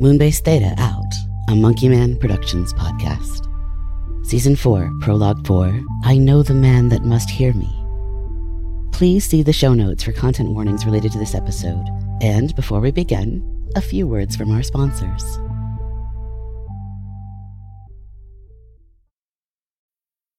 Moonbase Theta out, a Monkey Man Productions podcast. Season 4, Prologue 4 I Know the Man That Must Hear Me. Please see the show notes for content warnings related to this episode. And before we begin, a few words from our sponsors.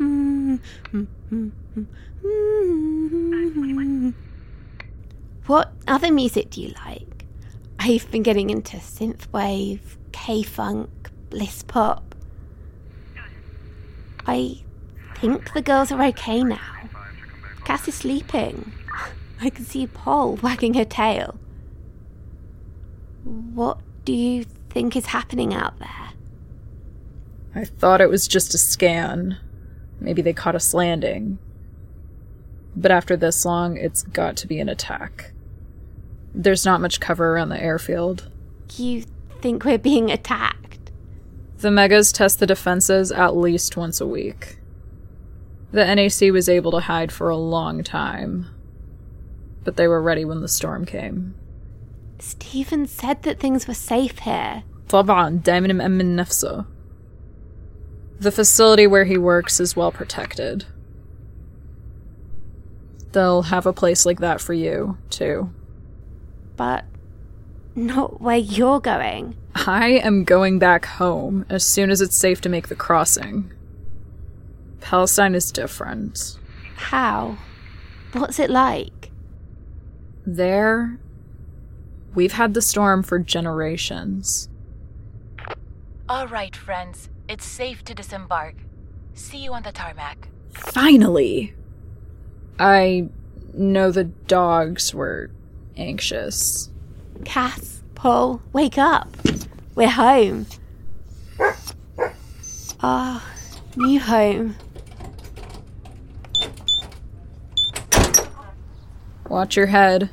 Mm-hmm. What other music do you like? I've been getting into synthwave, K funk, bliss pop. I think the girls are okay now. Cass is sleeping. I can see Paul wagging her tail. What do you think is happening out there? I thought it was just a scan. Maybe they caught us landing. But after this long, it's got to be an attack. There's not much cover around the airfield. You think we're being attacked? The Megas test the defenses at least once a week. The NAC was able to hide for a long time, but they were ready when the storm came. Stephen said that things were safe here. طبعا دايما مأمن نفسه. the facility where he works is well protected. They'll have a place like that for you, too. But not where you're going. I am going back home as soon as it's safe to make the crossing. Palestine is different. How? What's it like? There, we've had the storm for generations. All right, friends. It's safe to disembark. See you on the tarmac. Finally! I know the dogs were anxious. Cass, Paul, wake up. We're home. Our new home. Watch your head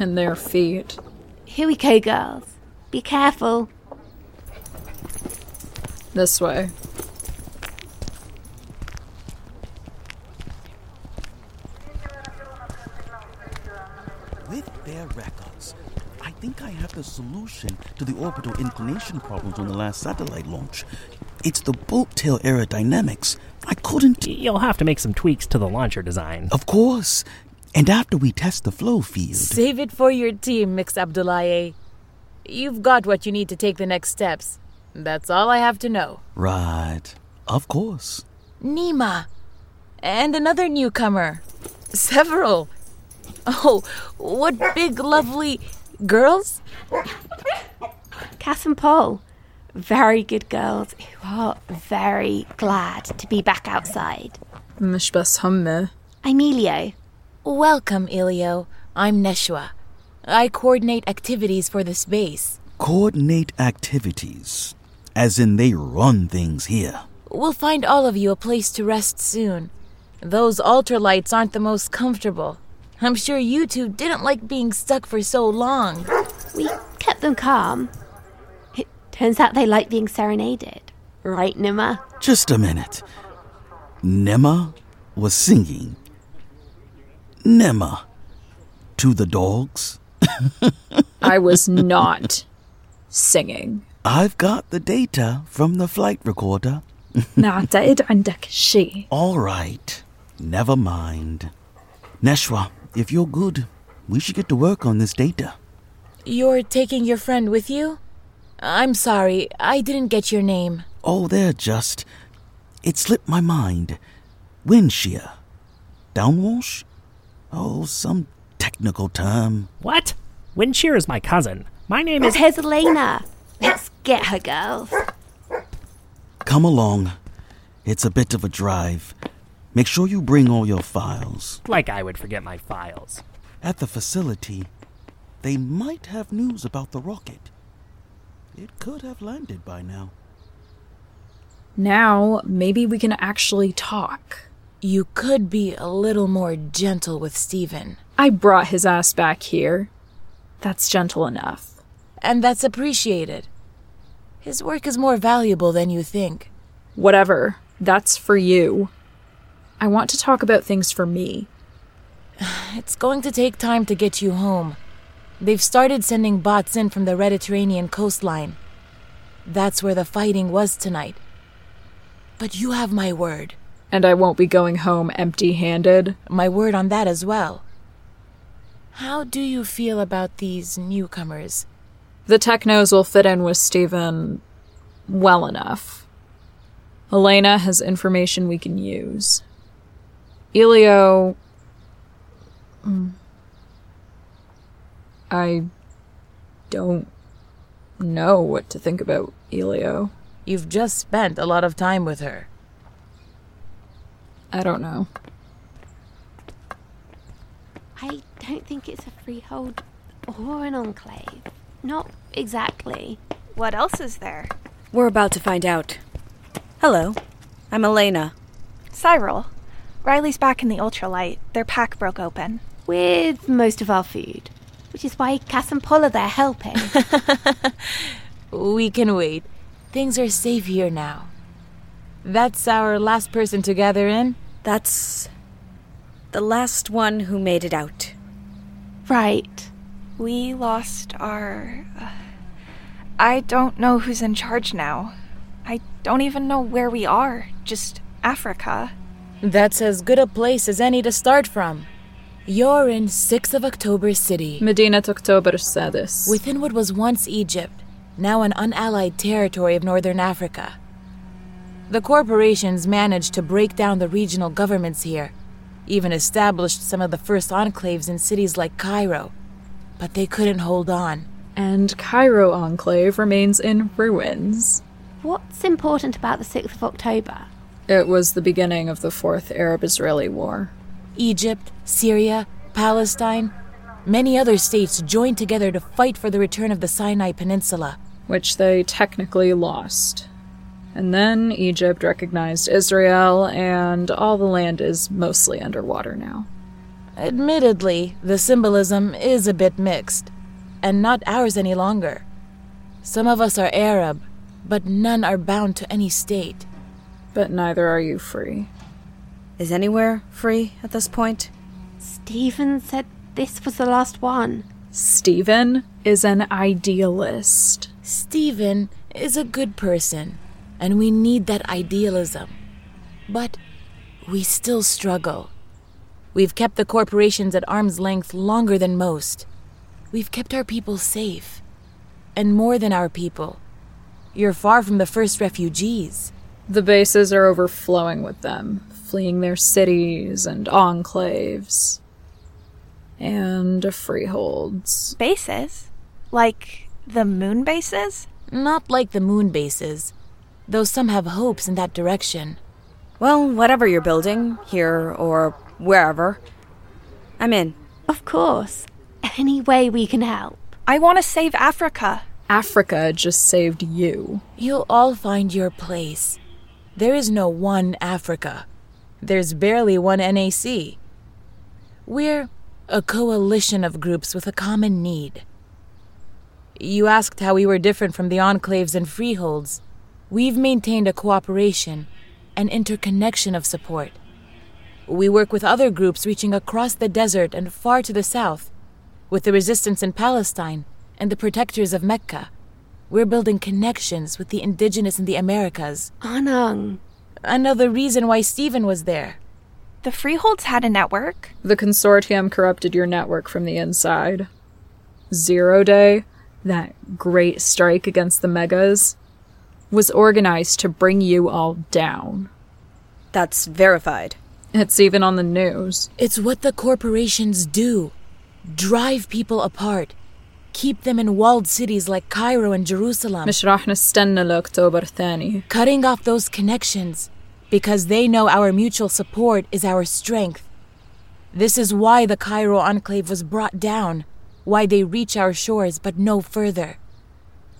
and their feet. Here we go, girls. Be careful. This way. With their records, I think I have the solution to the orbital inclination problems on the last satellite launch. It's the boat tail aerodynamics. I couldn't. You'll have to make some tweaks to the launcher design. Of course. And after we test the flow field. Save it for your team, Mix Abdullahi. You've got what you need to take the next steps. That's all I have to know. Right. Of course. Nima. And another newcomer. Several. Oh, what big, lovely girls? Cass and Paul. Very good girls who are very glad to be back outside. مش بس همه. I'm Elio. Welcome, Ilio. I'm Neshua. I coordinate activities for this base. Coordinate activities. As in, they run things here. We'll find all of you a place to rest soon. Those ultralights aren't the most comfortable. I'm sure you two didn't like being stuck for so long. We kept them calm. It turns out they like being serenaded. Right, Nima? Just a minute. Nima was singing. Nima. To the dogs? I was not singing. I've got the data from the flight recorder. نعتقد عندك شيء. All right. Never mind. Neshwa, if you're good, we should get to work on this data. You're taking your friend with you? I'm sorry, I didn't get your name. Oh, they're just. It slipped my mind. Wind shear. Downwash? Oh, some technical term. What? Windshear is my cousin. My name is. Here's Elena. Let's get her, girls. Come along. It's a bit of a drive. Make sure you bring all your files. Like I would forget my files. At the facility, they might have news about the rocket. It could have landed by now. Now, maybe we can actually talk. You could be a little more gentle with Steven. I brought his ass back here. That's gentle enough. And that's appreciated. His work is more valuable than you think. Whatever. That's for you. I want to talk about things for me. It's going to take time to get you home. They've started sending bots in from the Mediterranean coastline. That's where the fighting was tonight. But you have my word. And I won't be going home empty handed. My word on that as well. How do you feel about these newcomers? The technos will fit in with Steven well enough. Elena has information we can use. Elio. mm, I don't know what to think about Elio. You've just spent a lot of time with her. I don't know. I don't think it's a freehold or an enclave. Not exactly. What else is there? We're about to find out. Hello, I'm Elena. Cyril. Riley's back in the ultralight. Their pack broke open. With most of our food. Which is why Cass and Paul are there helping. We can wait. Things are safe here now. That's our last person to gather in? That's the last one who made it out. right. We lost our. Uh, I don't know who's in charge now. I don't even know where we are. Just Africa. That's as good a place as any to start from. You're in 6th of October City, Medina October Sadis. within what was once Egypt, now an unallied territory of northern Africa. The corporations managed to break down the regional governments here, even established some of the first enclaves in cities like Cairo, but they couldn't hold on. and Cairo Enclave remains in ruins. What's important about the 6th of October? It was the beginning of the Fourth Arab Israeli War. Egypt, Syria, Palestine, many other states joined together to fight for the return of the Sinai Peninsula. which they technically lost. And then Egypt recognized Israel, and all the land is mostly underwater now. Admittedly, the symbolism is a bit mixed, and not ours any longer. Some of us are Arab, but none are bound to any state. But neither are you free. Is anywhere free at this point? Stephen said this was the last one. Stephen is an idealist. Stephen is a good person, and we need that idealism. But we still struggle. We've kept the corporations at arm's length longer than most. We've kept our people safe. And more than our people. You're far from the first refugees. The bases are overflowing with them, fleeing their cities and enclaves. And freeholds. Bases? Like the moon bases? Not like the moon bases, though some have hopes in that direction. Well, whatever you're building, here or wherever, I'm in. Of course. Any way we can help. I want to save Africa. Africa just saved you. You'll all find your place. There is no one Africa. There's barely one NAC. We're a coalition of groups with a common need. You asked how we were different from the enclaves and freeholds. We've maintained a cooperation, an interconnection of support. We work with other groups reaching across the desert and far to the south, with the resistance in Palestine and the protectors of Mecca. We're building connections with the indigenous in the Americas. Anung. Another reason why Stephen was there. The Freeholds had a network. The consortium corrupted your network from the inside. Zero Day, that great strike against the megas, was organized to bring you all down. That's verified. It's even on the news. It's what the corporations do drive people apart, keep them in walled cities like Cairo and Jerusalem. مش راح نستنى لأكتوبر ثاني. Cutting off those connections because they know our mutual support is our strength. This is why the Cairo enclave was brought down, why they reach our shores but no further.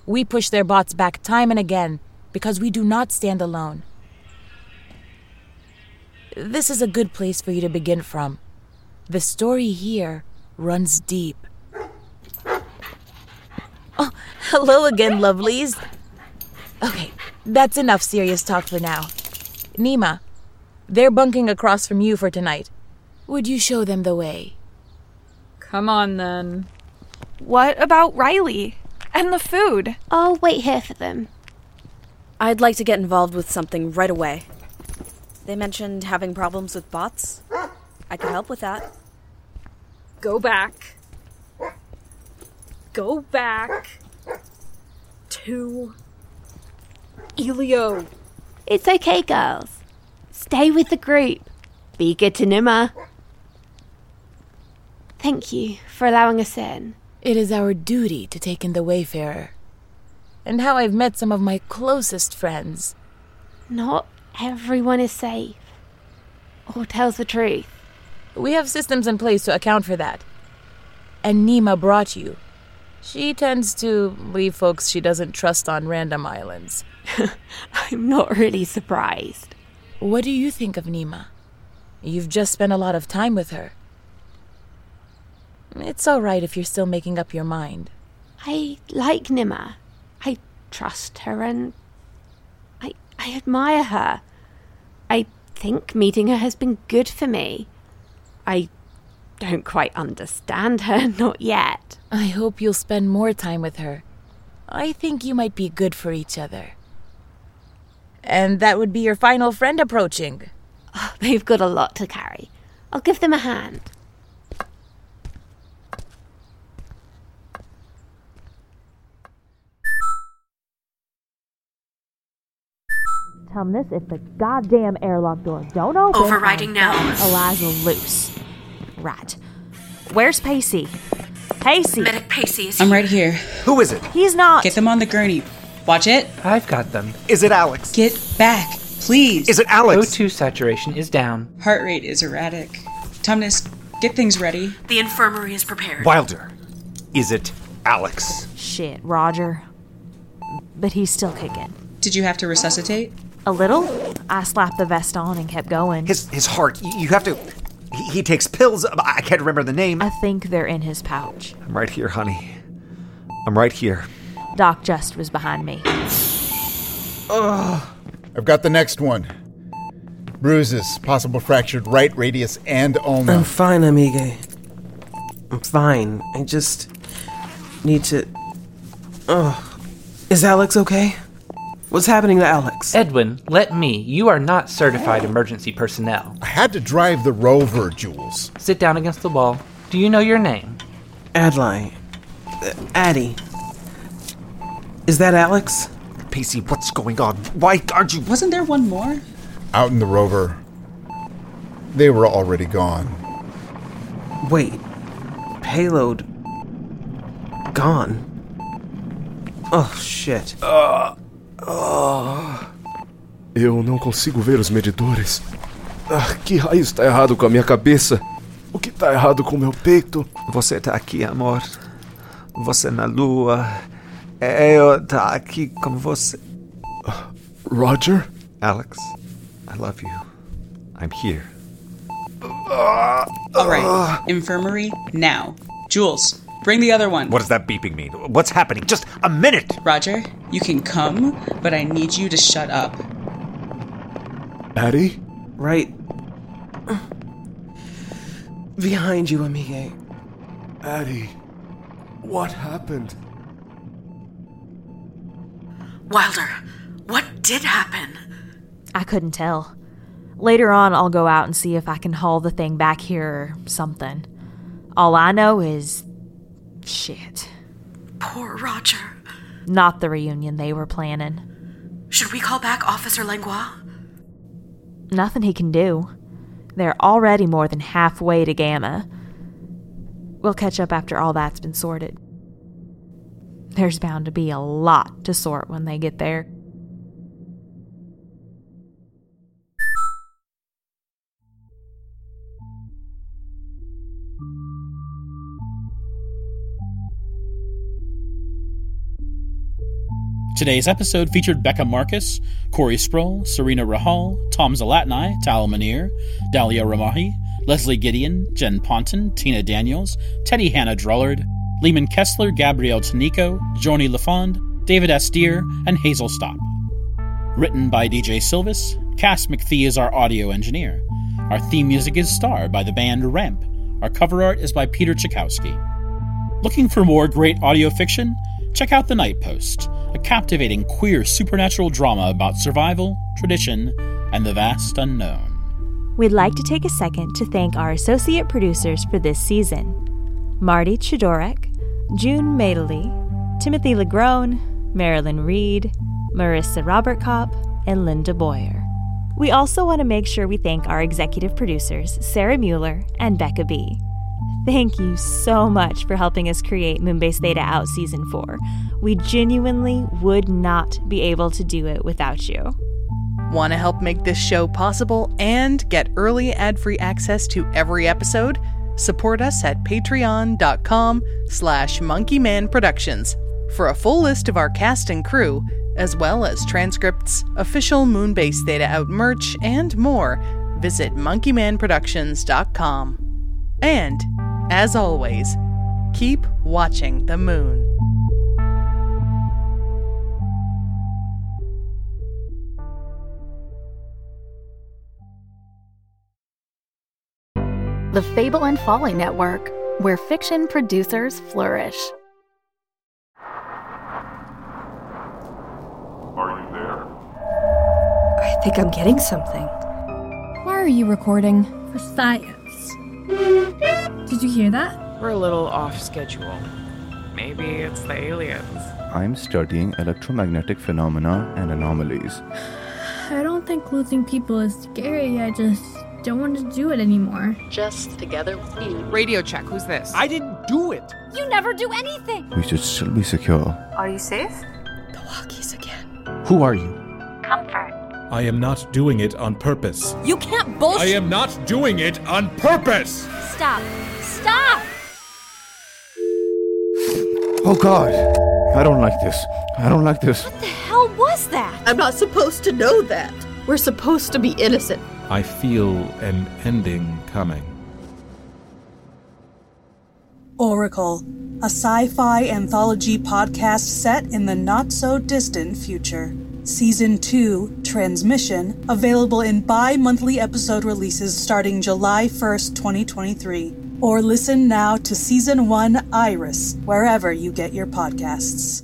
We push their bots back time and again because we do not stand alone. This is a good place for you to begin from. The story here runs deep. Oh, hello again, lovelies. Okay, that's enough serious talk for now. Nima, they're bunking across from you for tonight. Would you show them the way? Come on then. What about Riley? And the food? I'll wait here for them. I'd like to get involved with something right away. They mentioned having problems with bots. I could help with that. Go back. Go back to Elio. It's okay, girls. Stay with the group. Be good to Nima. Thank you for allowing us in. It is our duty to take in the Wayfarer. And how I've met some of my closest friends. Not everyone is safe. Or tells the truth. We have systems in place to account for that. And Nima brought you. She tends to leave folks she doesn't trust on random islands. I'm not really surprised. What do you think of Nima? You've just spent a lot of time with her. It's all right if you're still making up your mind. I like Nima. I trust her and I admire her. I think meeting her has been good for me. I don't quite understand her, not yet. I hope you'll spend more time with her. I think you might be good for each other. And that would be your final friend approaching. Oh, they've got a lot to carry. I'll give them a hand. Tumnus, if the goddamn airlock door don't open, Overriding now. Eliza loose. Rat. Where's Pacey? Pacey. Medic Pacey is I'm right here. Who is it? He's not. Get them on the gurney. Watch it. I've got them. Is it Alex? Get back, please. Is it Alex? O2 saturation is down. Heart rate is erratic. Tumnus, get things ready. The infirmary is prepared. Wilder. Is it Alex? Shit, Roger. But he's still kicking. Did you have to resuscitate? A little? I slapped the vest on and kept going. His his heart. y- You have to. He, he takes pills. I can't remember the name. I think they're in his pouch. I'm right here, honey. I'm right here. Doc just was behind me. Ugh. I've got the next one. Bruises, possible fractured right radius and ulna. I'm fine, Amiga. I'm fine. I just need to. Oh, is Alex okay? What's happening to Alex? Edwin, let me. You are not certified emergency personnel. I had to drive the rover, Jules. Sit down against the wall. Do you know your name? Adlai. Uh, Addie. Is that Alex? Pacey, what's going on? Why aren't you. Wasn't there one more? Out in the rover. They were already gone. Wait. Payload. Gone. Oh, shit. Eu não consigo ver os medidores. Ah, que raio está errado com a minha cabeça? O que está errado com o meu peito? Você tá aqui, amor. Você na lua. Eu tá aqui com você. Roger? Alex, I love you. I'm here. All right. Infirmary, now. Jules, bring the other one. What does that beeping mean? What's happening? Just a minute! Roger, you can come, but I need you to shut up. Addie? Right. Behind you, Amiga. Addie. What happened? Wilder, what did happen? I couldn't tell. Later on, I'll go out and see if I can haul the thing back here or something. All I know is. Shit. Poor Roger. Not the reunion they were planning. Should we call back Officer Langlois? Nothing he can do. They're already more than halfway to Gamma. We'll catch up after all that's been sorted. There's bound to be a lot to sort when they get there. Today's episode featured Becca Marcus, Corey Sproul, Serena Rahal, Tom Zalatni, Tal Manir, Dahlia Ramahi, Leslie Gideon, Jen Ponton, Tina Daniels, Teddy Hannah Drullard, Lehman Kessler, Gabrielle Tanico, Joni LaFond, David Astier, and Hazel Stop. Written by DJ Sylvis, Cass McPhee is our audio engineer. Our theme music is Star by the band Ramp. Our cover art is by Peter Chakowski. Looking for more great audio fiction? Check out The Night Post, captivating queer supernatural drama about survival, tradition, and the vast unknown. We'd like to take a second to thank our associate producers for this season Marty Chidorek, June Madeley, Timothy Legrone, Marilyn Reed, Marissa Robert Kopp, and Linda Boyer. We also want to make sure we thank our executive producers, Sarah Mueller and Becca B. Thank you so much for helping us create Moonbase Theta Out Season 4. We genuinely would not be able to do it without you. Want to help make this show possible and get early ad-free access to every episode? Support us at patreon.com slash monkeymanproductions. For a full list of our cast and crew, as well as transcripts, official Moonbase Theta Out merch, and more, visit monkeymanproductions.com. And, as always, keep watching the moon. The Fable and Folly Network, where fiction producers flourish. Are you there? I think I'm getting something. Why are you recording? For science. Did you hear that? We're a little off schedule. Maybe it's the aliens. I'm studying electromagnetic phenomena and anomalies. I don't think losing people is scary. I just don't want to do it anymore. Just together with. Radio check, who's this? I didn't do it. You never do anything. We should still be secure. Are you safe? The walkies again. Who are you? Comfort. I am not doing it on purpose. You can't bullshit. I am not doing it on purpose. Stop. Stop. Oh god! I don't like this. I don't like this. What the hell was that? I'm not supposed to know that. We're supposed to be innocent. I feel an ending coming. Oracle, a sci fi anthology podcast set in the not so distant future. Season 2, Transmission, available in bi monthly episode releases starting July 1st, 2023. Or listen now to Season 1, Iris, wherever you get your podcasts.